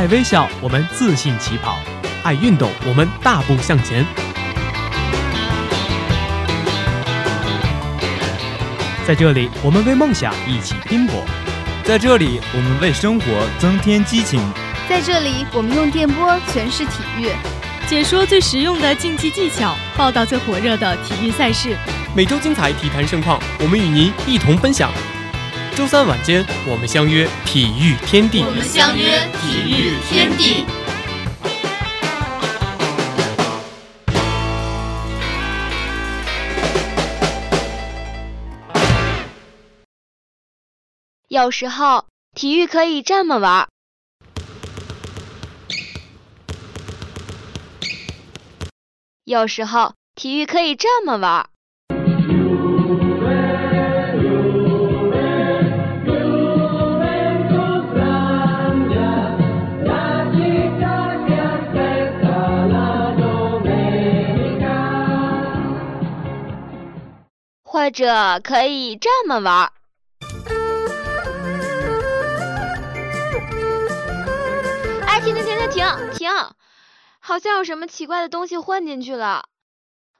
爱微笑，我们自信起跑；爱运动，我们大步向前。在这里，我们为梦想一起拼搏；在这里，我们为生活增添激情；在这里，我们用电波诠释体育，解说最实用的竞技技巧，报道最火热的体育赛事。每周精彩体坛盛况，我们与您一同分享。周三晚间，我们相约体育天地。我们相约体育天地。有时候，体育可以这么玩儿。有时候，体育可以这么玩。或者可以这么玩。哎，停停停停停停！好像有什么奇怪的东西混进去了。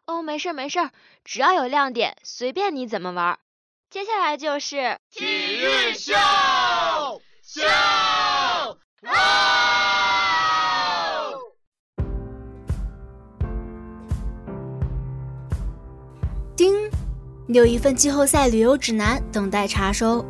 哦，没事没事，只要有亮点，随便你怎么玩。接下来就是体育秀秀。叮。有一份季后赛旅游指南等待查收。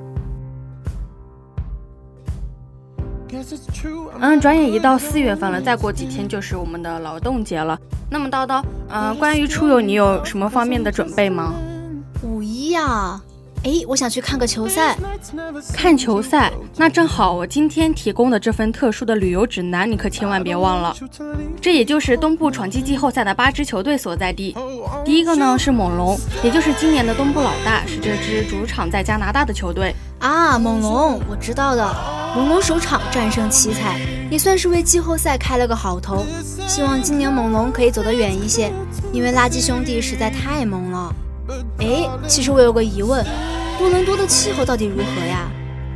嗯，转眼一到四月份了，再过几天就是我们的劳动节了。那么叨叨，嗯，关于出游，你有什么方面的准备吗？五一呀。哎，我想去看个球赛。看球赛，那正好，我今天提供的这份特殊的旅游指南，你可千万别忘了。这也就是东部闯击季后赛的八支球队所在地。第一个呢是猛龙，也就是今年的东部老大，是这支主场在加拿大的球队啊。猛龙，我知道的。猛龙首场战胜奇才，也算是为季后赛开了个好头。希望今年猛龙可以走得远一些，因为垃圾兄弟实在太猛了。哎，其实我有个疑问，多伦多的气候到底如何呀？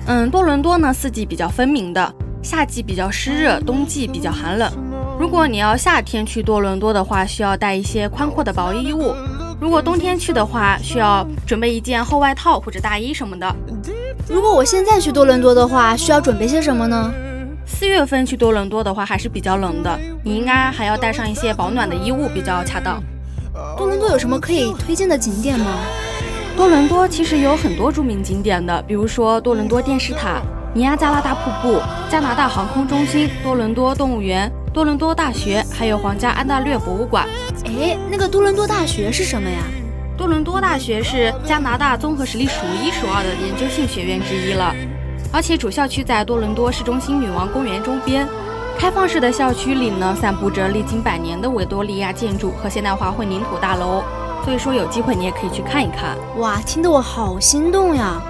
嗯，多伦多呢四季比较分明的，夏季比较湿热，冬季比较寒冷。如果你要夏天去多伦多的话，需要带一些宽阔的薄衣物；如果冬天去的话，需要准备一件厚外套或者大衣什么的。如果我现在去多伦多的话，需要准备些什么呢？四月份去多伦多的话还是比较冷的，你应该还要带上一些保暖的衣物比较恰当。多伦多有什么可以推荐的景点吗？多伦多其实有很多著名景点的，比如说多伦多电视塔、尼亚加拉大瀑布、加拿大航空中心、多伦多动物园、多伦多大学，还有皇家安大略博物馆。哎，那个多伦多大学是什么呀？多伦多大学是加拿大综合实力数一数二的研究性学院之一了，而且主校区在多伦多市中心女王公园周边。开放式的校区里呢，散布着历经百年的维多利亚建筑和现代化混凝土大楼，所以说有机会你也可以去看一看。哇，听得我好心动呀！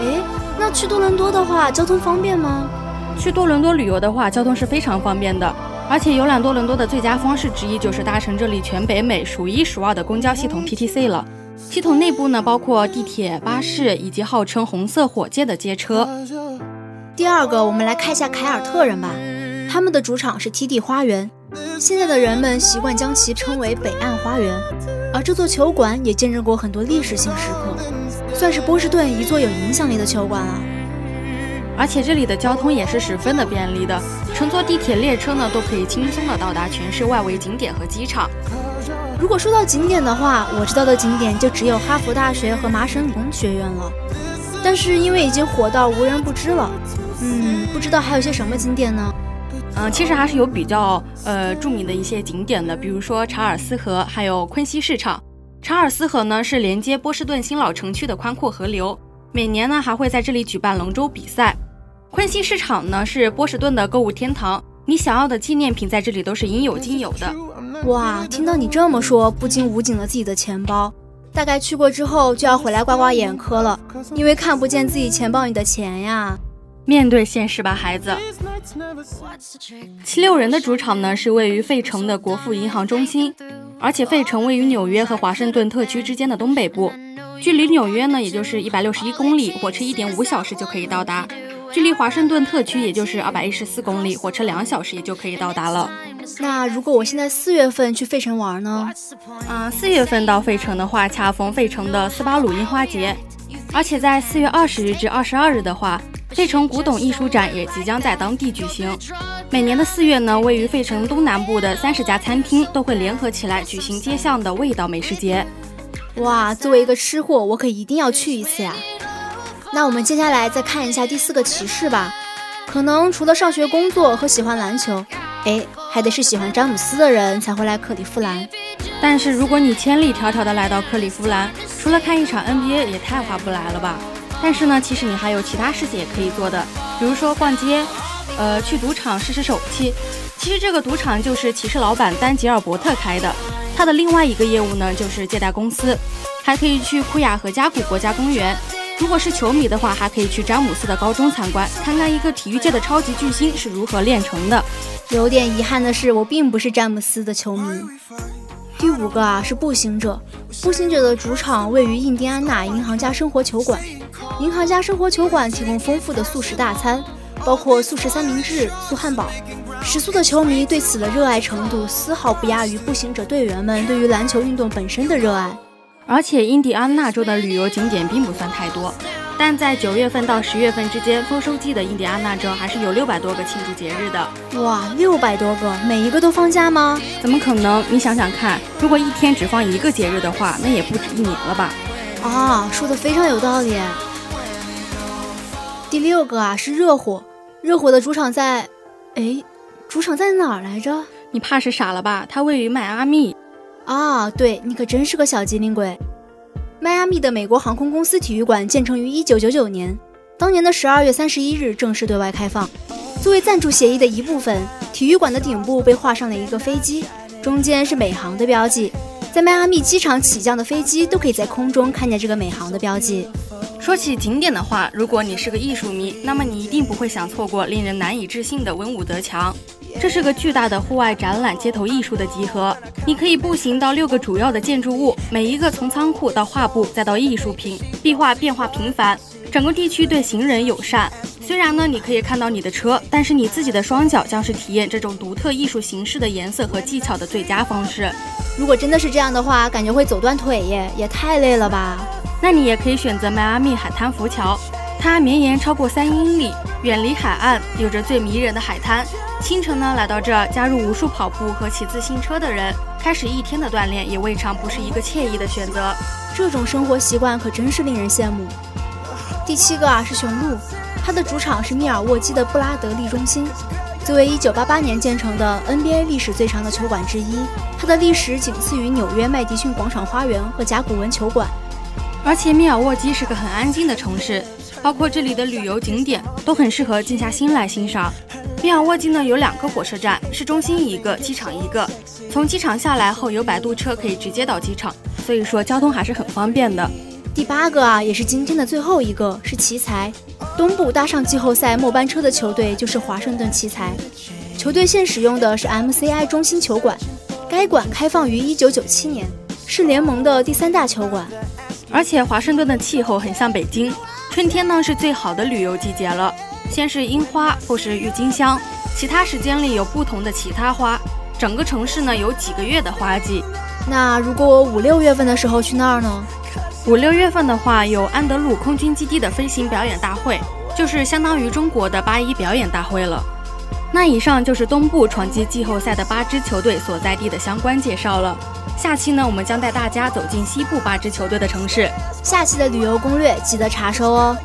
诶，那去多伦多的话，交通方便吗？去多伦多旅游的话，交通是非常方便的，而且游览多伦多的最佳方式之一就是搭乘这里全北美数一数二的公交系统 TTC 了。系统内部呢，包括地铁、巴士以及号称“红色火箭”的街车。第二个，我们来看一下凯尔特人吧。他们的主场是 TD 花园，现在的人们习惯将其称为北岸花园，而这座球馆也见证过很多历史性时刻，算是波士顿一座有影响力的球馆了。而且这里的交通也是十分的便利的，乘坐地铁、列车呢都可以轻松的到达全市外围景点和机场。如果说到景点的话，我知道的景点就只有哈佛大学和麻省理工学院了，但是因为已经火到无人不知了，嗯，不知道还有些什么景点呢？嗯，其实还是有比较呃著名的一些景点的，比如说查尔斯河，还有昆西市场。查尔斯河呢是连接波士顿新老城区的宽阔河流，每年呢还会在这里举办龙舟比赛。昆西市场呢是波士顿的购物天堂，你想要的纪念品在这里都是应有尽有的。哇，听到你这么说，不禁捂紧了自己的钱包。大概去过之后就要回来刮刮眼科了，因为看不见自己钱包里的钱呀。面对现实吧，孩子。七六人的主场呢是位于费城的国富银行中心，而且费城位于纽约和华盛顿特区之间的东北部，距离纽约呢也就是一百六十一公里，火车一点五小时就可以到达。距离华盛顿特区也就是二百一十四公里，火车两小时也就可以到达了。那如果我现在四月份去费城玩呢？啊，四月份到费城的话，恰逢费城的斯巴鲁樱花节，而且在四月二十日至二十二日的话，费城古董艺术展也即将在当地举行。每年的四月呢，位于费城东南部的三十家餐厅都会联合起来举行街巷的味道美食节。哇，作为一个吃货，我可一定要去一次呀！那我们接下来再看一下第四个骑士吧。可能除了上学、工作和喜欢篮球，哎，还得是喜欢詹姆斯的人才会来克利夫兰。但是如果你千里迢迢的来到克利夫兰，除了看一场 NBA，也太划不来了吧？但是呢，其实你还有其他事情也可以做的，比如说逛街，呃，去赌场试试手气。其实这个赌场就是骑士老板丹吉尔伯特开的，他的另外一个业务呢就是借贷公司，还可以去库雅和加古国家公园。如果是球迷的话，还可以去詹姆斯的高中参观，看看一个体育界的超级巨星是如何炼成的。有点遗憾的是，我并不是詹姆斯的球迷。第五个啊是步行者，步行者的主场位于印第安纳银行家生活球馆。银行家生活球馆提供丰富的素食大餐，包括素食三明治、素汉堡。食素的球迷对此的热爱程度丝毫不亚于步行者队员们对于篮球运动本身的热爱。而且，印第安纳州的旅游景点并不算太多，但在九月份到十月份之间，丰收季的印第安纳州还是有六百多个庆祝节日的。哇，六百多个，每一个都放假吗？怎么可能？你想想看，如果一天只放一个节日的话，那也不止一年了吧？啊，说的非常有道理。第六个啊是热火，热火的主场在，哎，主场在哪儿来着？你怕是傻了吧？它位于迈阿密。啊，对你可真是个小机灵鬼！迈阿密的美国航空公司体育馆建成于一九九九年，当年的十二月三十一日正式对外开放。作为赞助协议的一部分，体育馆的顶部被画上了一个飞机，中间是美航的标记。在迈阿密机场起降的飞机都可以在空中看见这个美航的标记。说起景点的话，如果你是个艺术迷，那么你一定不会想错过令人难以置信的文武德墙。这是个巨大的户外展览、街头艺术的集合。你可以步行到六个主要的建筑物，每一个从仓库到画布再到艺术品，壁画变化频繁。整个地区对行人友善。虽然呢，你可以看到你的车，但是你自己的双脚将是体验这种独特艺术形式的颜色和技巧的最佳方式。如果真的是这样的话，感觉会走断腿耶，也太累了吧。那你也可以选择迈阿密海滩浮桥，它绵延超过三英里，远离海岸，有着最迷人的海滩。清晨呢，来到这儿，加入无数跑步和骑自行车的人，开始一天的锻炼，也未尝不是一个惬意的选择。这种生活习惯可真是令人羡慕。第七个啊是雄鹿，它的主场是密尔沃基的布拉德利中心。作为1988年建成的 NBA 历史最长的球馆之一，它的历史仅次于纽约麦迪逊广场花园和甲骨文球馆。而且密尔沃基是个很安静的城市，包括这里的旅游景点都很适合静下心来欣赏。密尔沃基呢有两个火车站，市中心一个，机场一个。从机场下来后有摆渡车可以直接到机场，所以说交通还是很方便的。第八个啊，也是今天的最后一个，是奇才。东部搭上季后赛末班车的球队就是华盛顿奇才。球队现使用的是 MCI 中心球馆，该馆开放于1997年，是联盟的第三大球馆。而且华盛顿的气候很像北京，春天呢是最好的旅游季节了。先是樱花，后是郁金香，其他时间里有不同的其他花。整个城市呢有几个月的花季。那如果我五六月份的时候去那儿呢？五六月份的话，有安德鲁空军基地的飞行表演大会，就是相当于中国的八一表演大会了。那以上就是东部闯击季后赛的八支球队所在地的相关介绍了。下期呢，我们将带大家走进西部八支球队的城市。下期的旅游攻略记得查收哦。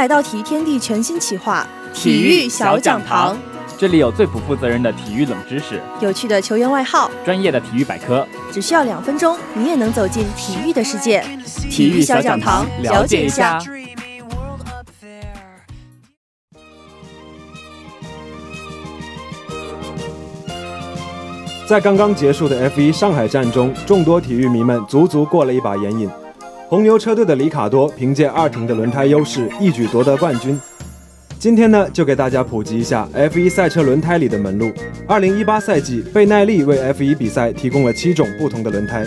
来到体育天地全新企划——体育小讲堂。这里有最不负责任的体育冷知识，有趣的球员外号，专业的体育百科。只需要两分钟，你也能走进体育的世界。体育小讲堂，了解一下。在刚刚结束的 F1 上海站中，众多体育迷们足足过了一把眼瘾。红牛车队的里卡多凭借二停的轮胎优势，一举夺得冠军。今天呢，就给大家普及一下 F1 赛车轮胎里的门路。2018赛季，倍耐力为 F1 比赛提供了七种不同的轮胎，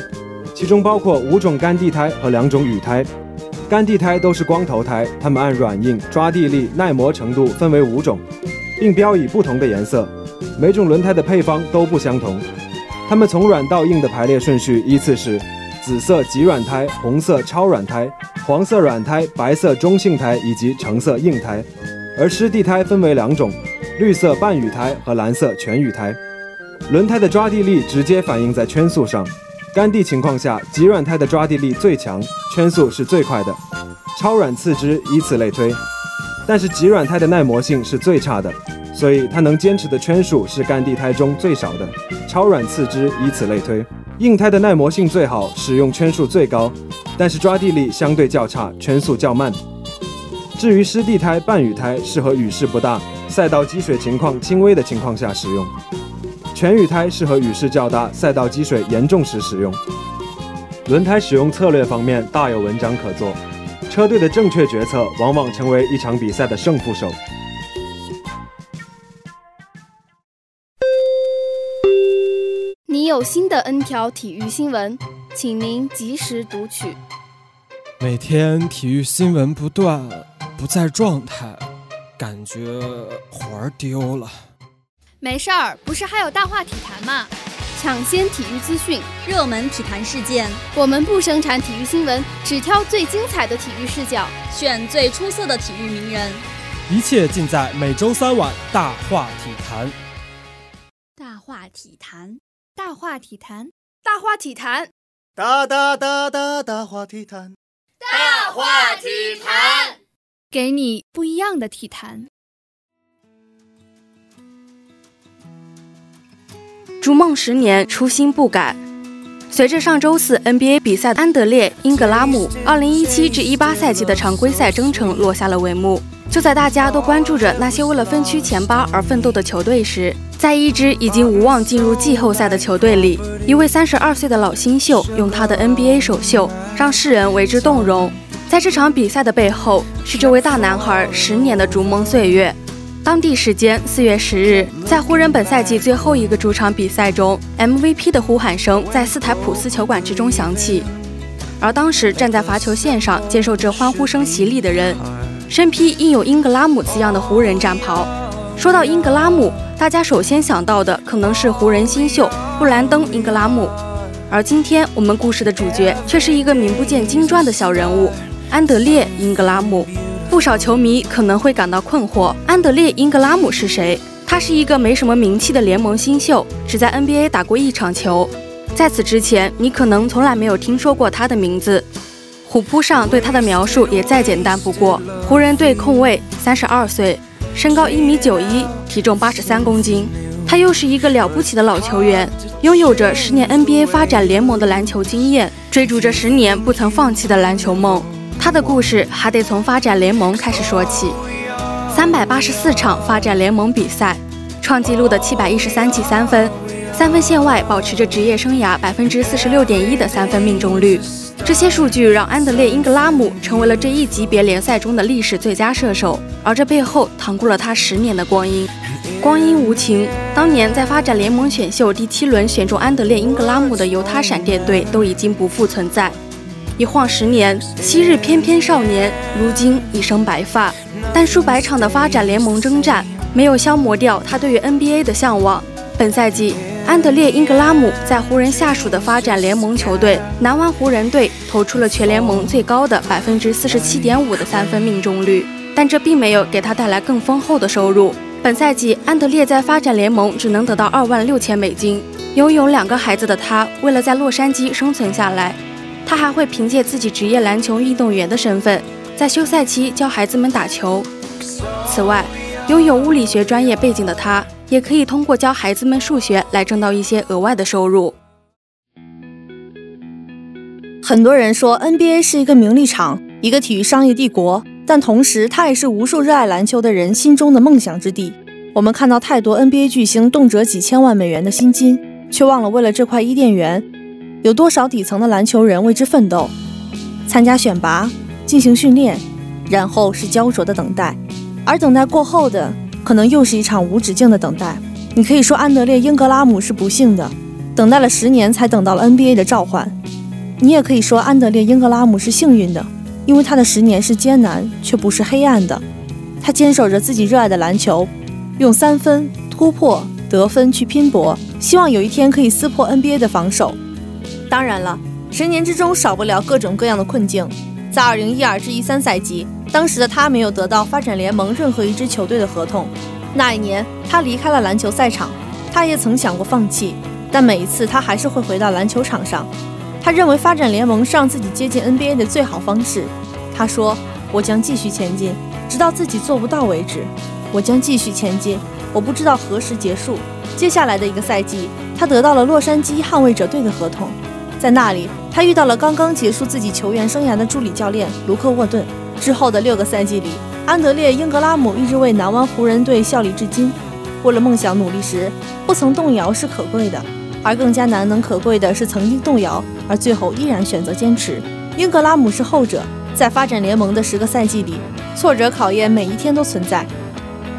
其中包括五种干地胎和两种雨胎。干地胎都是光头胎，它们按软硬、抓地力、耐磨程度分为五种，并标以不同的颜色。每种轮胎的配方都不相同，它们从软到硬的排列顺序依次是：紫色极软胎、红色超软胎、黄色软胎、白色中性胎以及橙色硬胎。而湿地胎分为两种，绿色半雨胎和蓝色全雨胎。轮胎的抓地力直接反映在圈速上，干地情况下，极软胎的抓地力最强，圈速是最快的，超软次之，以此类推。但是极软胎的耐磨性是最差的，所以它能坚持的圈数是干地胎中最少的，超软次之，以此类推。硬胎的耐磨性最好，使用圈数最高，但是抓地力相对较差，圈速较慢。至于湿地胎、半雨胎，适合雨势不大、赛道积水情况轻微的情况下使用；全雨胎适合雨势较大、赛道积水严重时使用。轮胎使用策略方面大有文章可做，车队的正确决策往往成为一场比赛的胜负手。有新的 N 条体育新闻，请您及时读取。每天体育新闻不断。不在状态，感觉魂儿丢了。没事儿，不是还有大话体坛吗？抢先体育资讯，热门体坛事件，我们不生产体育新闻，只挑最精彩的体育视角，选最出色的体育名人。一切尽在每周三晚大话体坛。大话体坛，大话体坛，大话体坛，大大大大大话体坛，大话体坛。给你不一样的体坛。逐梦十年，初心不改。随着上周四 NBA 比赛，安德烈·英格拉姆2017至18赛季的常规赛征程落下了帷幕。就在大家都关注着那些为了分区前八而奋斗的球队时，在一支已经无望进入季后赛的球队里，一位32岁的老新秀用他的 NBA 首秀让世人为之动容。在这场比赛的背后，是这位大男孩十年的逐梦岁月。当地时间四月十日，在湖人本赛季最后一个主场比赛中，MVP 的呼喊声在斯台普斯球馆之中响起。而当时站在罚球线上接受这欢呼声洗礼的人，身披印有英格拉姆字样的湖人战袍。说到英格拉姆，大家首先想到的可能是湖人新秀布兰登·英格拉姆。而今天我们故事的主角却是一个名不见经传的小人物。安德烈·英格拉姆，不少球迷可能会感到困惑：安德烈·英格拉姆是谁？他是一个没什么名气的联盟新秀，只在 NBA 打过一场球。在此之前，你可能从来没有听说过他的名字。虎扑上对他的描述也再简单不过：湖人队控卫，三十二岁，身高一米九一，体重八十三公斤。他又是一个了不起的老球员，拥有着十年 NBA 发展联盟的篮球经验，追逐着十年不曾放弃的篮球梦。他的故事还得从发展联盟开始说起。三百八十四场发展联盟比赛，创纪录的七百一十三记三分，三分线外保持着职业生涯百分之四十六点一的三分命中率。这些数据让安德烈·英格拉姆成为了这一级别联赛中的历史最佳射手，而这背后趟过了他十年的光阴。光阴无情，当年在发展联盟选秀第七轮选中安德烈·英格拉姆的犹他闪电队都已经不复存在。一晃十年，昔日翩翩少年，如今一生白发。但数百场的发展联盟征战，没有消磨掉他对于 NBA 的向往。本赛季，安德烈·英格拉姆在湖人下属的发展联盟球队南湾湖人队投出了全联盟最高的百分之四十七点五的三分命中率，但这并没有给他带来更丰厚的收入。本赛季，安德烈在发展联盟只能得到二万六千美金。拥有两个孩子的他，为了在洛杉矶生存下来。他还会凭借自己职业篮球运动员的身份，在休赛期教孩子们打球。此外，拥有物理学专业背景的他，也可以通过教孩子们数学来挣到一些额外的收入。很多人说 NBA 是一个名利场，一个体育商业帝国，但同时它也是无数热爱篮球的人心中的梦想之地。我们看到太多 NBA 巨星动辄几千万美元的薪金，却忘了为了这块伊甸园。有多少底层的篮球人为之奋斗，参加选拔，进行训练，然后是焦灼的等待。而等待过后的，可能又是一场无止境的等待。你可以说安德烈·英格拉姆是不幸的，等待了十年才等到了 NBA 的召唤；你也可以说安德烈·英格拉姆是幸运的，因为他的十年是艰难却不是黑暗的。他坚守着自己热爱的篮球，用三分突破得分去拼搏，希望有一天可以撕破 NBA 的防守。当然了，十年之中少不了各种各样的困境。在2012至13赛季，当时的他没有得到发展联盟任何一支球队的合同。那一年，他离开了篮球赛场。他也曾想过放弃，但每一次他还是会回到篮球场上。他认为发展联盟是让自己接近 NBA 的最好方式。他说：“我将继续前进，直到自己做不到为止。我将继续前进，我不知道何时结束。”接下来的一个赛季，他得到了洛杉矶捍卫者队的合同。在那里，他遇到了刚刚结束自己球员生涯的助理教练卢克·沃顿。之后的六个赛季里，安德烈·英格拉姆一直为南湾湖人队效力至今。为了梦想努力时，不曾动摇是可贵的，而更加难能可贵的是曾经动摇而最后依然选择坚持。英格拉姆是后者，在发展联盟的十个赛季里，挫折考验每一天都存在，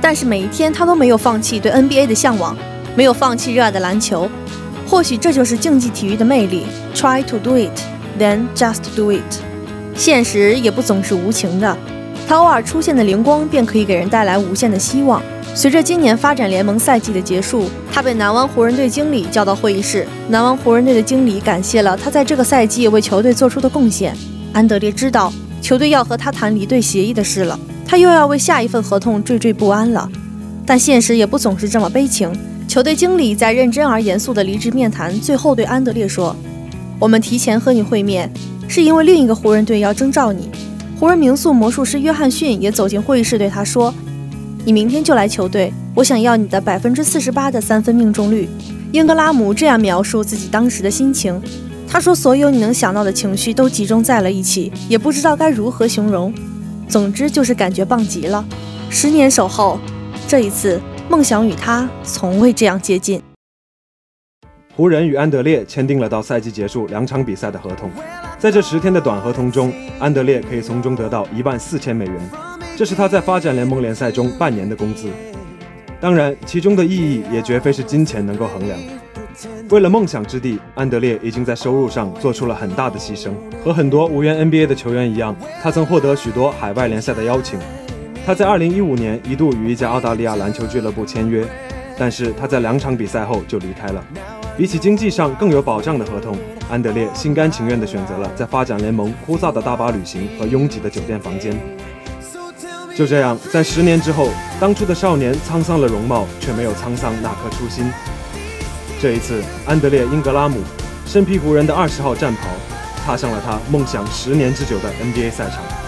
但是每一天他都没有放弃对 NBA 的向往，没有放弃热爱的篮球。或许这就是竞技体育的魅力。Try to do it, then just do it。现实也不总是无情的，它偶尔出现的灵光便可以给人带来无限的希望。随着今年发展联盟赛季的结束，他被南湾湖人队经理叫到会议室。南湾湖人队的经理感谢了他在这个赛季为球队做出的贡献。安德烈知道球队要和他谈离队协议的事了，他又要为下一份合同惴惴不安了。但现实也不总是这么悲情。球队经理在认真而严肃的离职面谈最后对安德烈说：“我们提前和你会面，是因为另一个湖人队要征召你。”湖人名宿魔术师约翰逊也走进会议室对他说：“你明天就来球队，我想要你的百分之四十八的三分命中率。”英格拉姆这样描述自己当时的心情：“他说，所有你能想到的情绪都集中在了一起，也不知道该如何形容。总之就是感觉棒极了。十年守候，这一次。”梦想与他从未这样接近。湖人与安德烈签订了到赛季结束两场比赛的合同，在这十天的短合同中，安德烈可以从中得到一万四千美元，这是他在发展联盟联赛中半年的工资。当然，其中的意义也绝非是金钱能够衡量。为了梦想之地，安德烈已经在收入上做出了很大的牺牲。和很多无缘 NBA 的球员一样，他曾获得许多海外联赛的邀请。他在2015年一度与一家澳大利亚篮球俱乐部签约，但是他在两场比赛后就离开了。比起经济上更有保障的合同，安德烈心甘情愿地选择了在发展联盟枯燥的大巴旅行和拥挤的酒店房间。就这样，在十年之后，当初的少年沧桑了容貌，却没有沧桑那颗初心。这一次，安德烈·英格拉姆身披湖人的二十号战袍，踏上了他梦想十年之久的 NBA 赛场。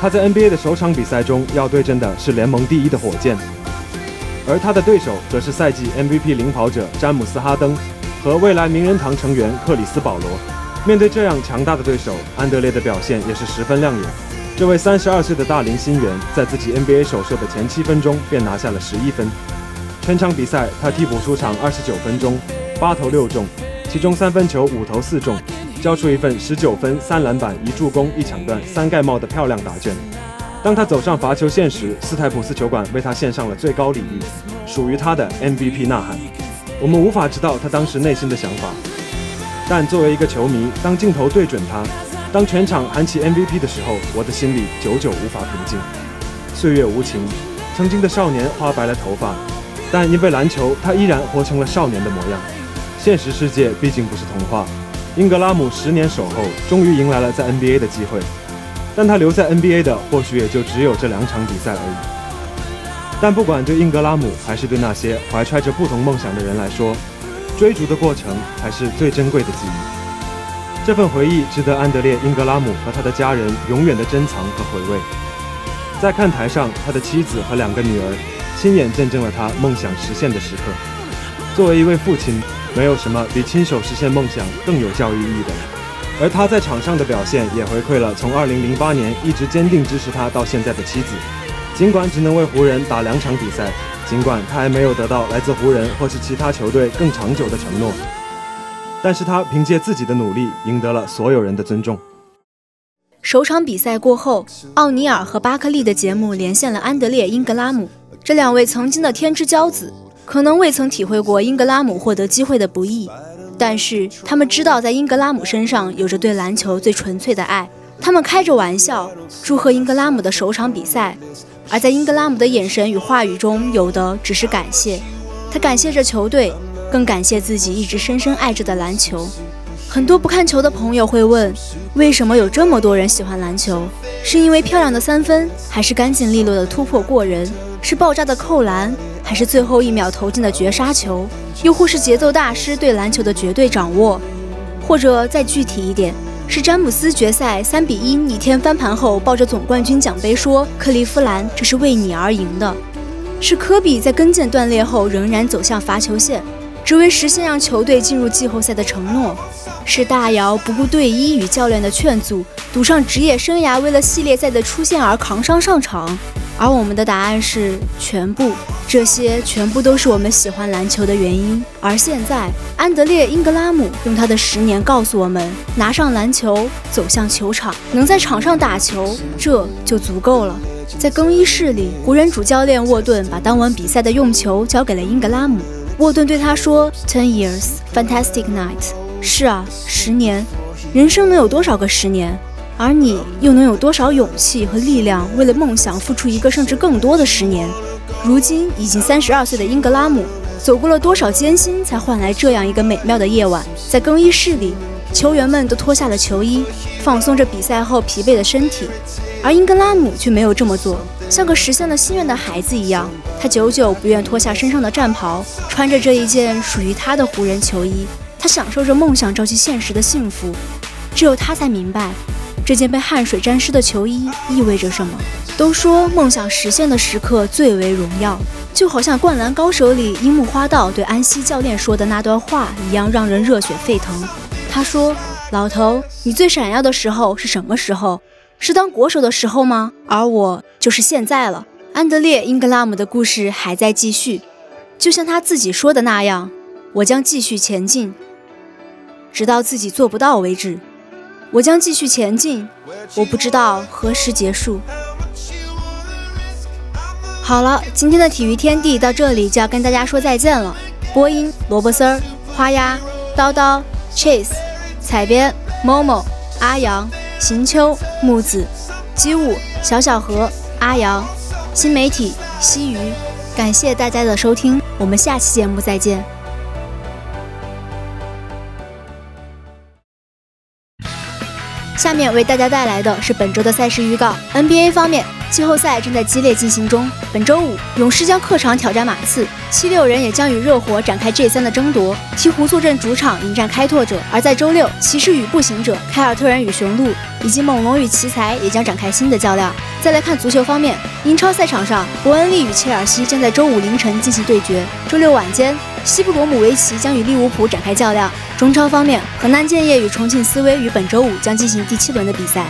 他在 NBA 的首场比赛中要对阵的是联盟第一的火箭，而他的对手则是赛季 MVP 领跑者詹姆斯·哈登和未来名人堂成员克里斯·保罗。面对这样强大的对手，安德烈的表现也是十分亮眼。这位三十二岁的大龄新援在自己 NBA 首秀的前七分钟便拿下了十一分，全场比赛他替补出场二十九分钟，八投六中，其中三分球五投四中。交出一份十九分、三篮板、一助攻、一抢断、三盖帽的漂亮答卷。当他走上罚球线时，斯台普斯球馆为他献上了最高礼遇，属于他的 MVP 呐喊。我们无法知道他当时内心的想法，但作为一个球迷，当镜头对准他，当全场喊起 MVP 的时候，我的心里久久无法平静。岁月无情，曾经的少年花白了头发，但因为篮球，他依然活成了少年的模样。现实世界毕竟不是童话。英格拉姆十年守候，终于迎来了在 NBA 的机会，但他留在 NBA 的或许也就只有这两场比赛而已。但不管对英格拉姆，还是对那些怀揣着不同梦想的人来说，追逐的过程才是最珍贵的记忆。这份回忆值得安德烈·英格拉姆和他的家人永远的珍藏和回味。在看台上，他的妻子和两个女儿亲眼见证了他梦想实现的时刻。作为一位父亲。没有什么比亲手实现梦想更有教育意义的了，而他在场上的表现也回馈了从2008年一直坚定支持他到现在的妻子。尽管只能为湖人打两场比赛，尽管他还没有得到来自湖人或是其他球队更长久的承诺，但是他凭借自己的努力赢得了所有人的尊重。首场比赛过后，奥尼尔和巴克利的节目连线了安德烈·英格拉姆。这两位曾经的天之骄子，可能未曾体会过英格拉姆获得机会的不易，但是他们知道在英格拉姆身上有着对篮球最纯粹的爱。他们开着玩笑祝贺英格拉姆的首场比赛，而在英格拉姆的眼神与话语中，有的只是感谢。他感谢着球队，更感谢自己一直深深爱着的篮球。很多不看球的朋友会问，为什么有这么多人喜欢篮球？是因为漂亮的三分，还是干净利落的突破过人？是爆炸的扣篮，还是最后一秒投进的绝杀球？又或是节奏大师对篮球的绝对掌握？或者再具体一点，是詹姆斯决赛三比一逆天翻盘后，抱着总冠军奖杯说：“克利夫兰，这是为你而赢的。”是科比在跟腱断裂后仍然走向罚球线，只为实现让球队进入季后赛的承诺。是大姚不顾队医与教练的劝阻，赌上职业生涯为了系列赛的出现而扛伤上场。而我们的答案是全部，这些全部都是我们喜欢篮球的原因。而现在，安德烈·英格拉姆用他的十年告诉我们：拿上篮球，走向球场，能在场上打球，这就足够了。在更衣室里，湖人主教练沃顿把当晚比赛的用球交给了英格拉姆。沃顿对他说：“Ten years, fantastic night。”是啊，十年，人生能有多少个十年？而你又能有多少勇气和力量，为了梦想付出一个甚至更多的十年？如今已经三十二岁的英格拉姆，走过了多少艰辛，才换来这样一个美妙的夜晚？在更衣室里，球员们都脱下了球衣，放松着比赛后疲惫的身体，而英格拉姆却没有这么做，像个实现了心愿的孩子一样，他久久不愿脱下身上的战袍，穿着这一件属于他的湖人球衣。他享受着梦想照进现实的幸福，只有他才明白，这件被汗水沾湿的球衣意味着什么。都说梦想实现的时刻最为荣耀，就好像《灌篮高手》里樱木花道对安西教练说的那段话一样，让人热血沸腾。他说：“老头，你最闪耀的时候是什么时候？是当国手的时候吗？而我就是现在了。”安德烈·英格拉姆的故事还在继续，就像他自己说的那样：“我将继续前进。”直到自己做不到为止，我将继续前进。我不知道何时结束。好了，今天的体育天地到这里就要跟大家说再见了。播音：萝卜丝儿、花鸭、叨叨、Chase、彩编、Momo、阿阳、行秋、木子、机务、小小何、阿阳、新媒体、西鱼。感谢大家的收听，我们下期节目再见。下面为大家带来的是本周的赛事预告。NBA 方面，季后赛正在激烈进行中。本周五，勇士将客场挑战马刺，七六人也将与热火展开 G 三的争夺。鹈鹕坐镇主场迎战开拓者。而在周六，骑士与步行者，凯尔特人与雄鹿，以及猛龙与奇才也将展开新的较量。再来看足球方面，英超赛场上，伯恩利与切尔西将在周五凌晨进行对决。周六晚间。西布罗姆维奇将与利物浦展开较量。中超方面，河南建业与重庆斯威于本周五将进行第七轮的比赛。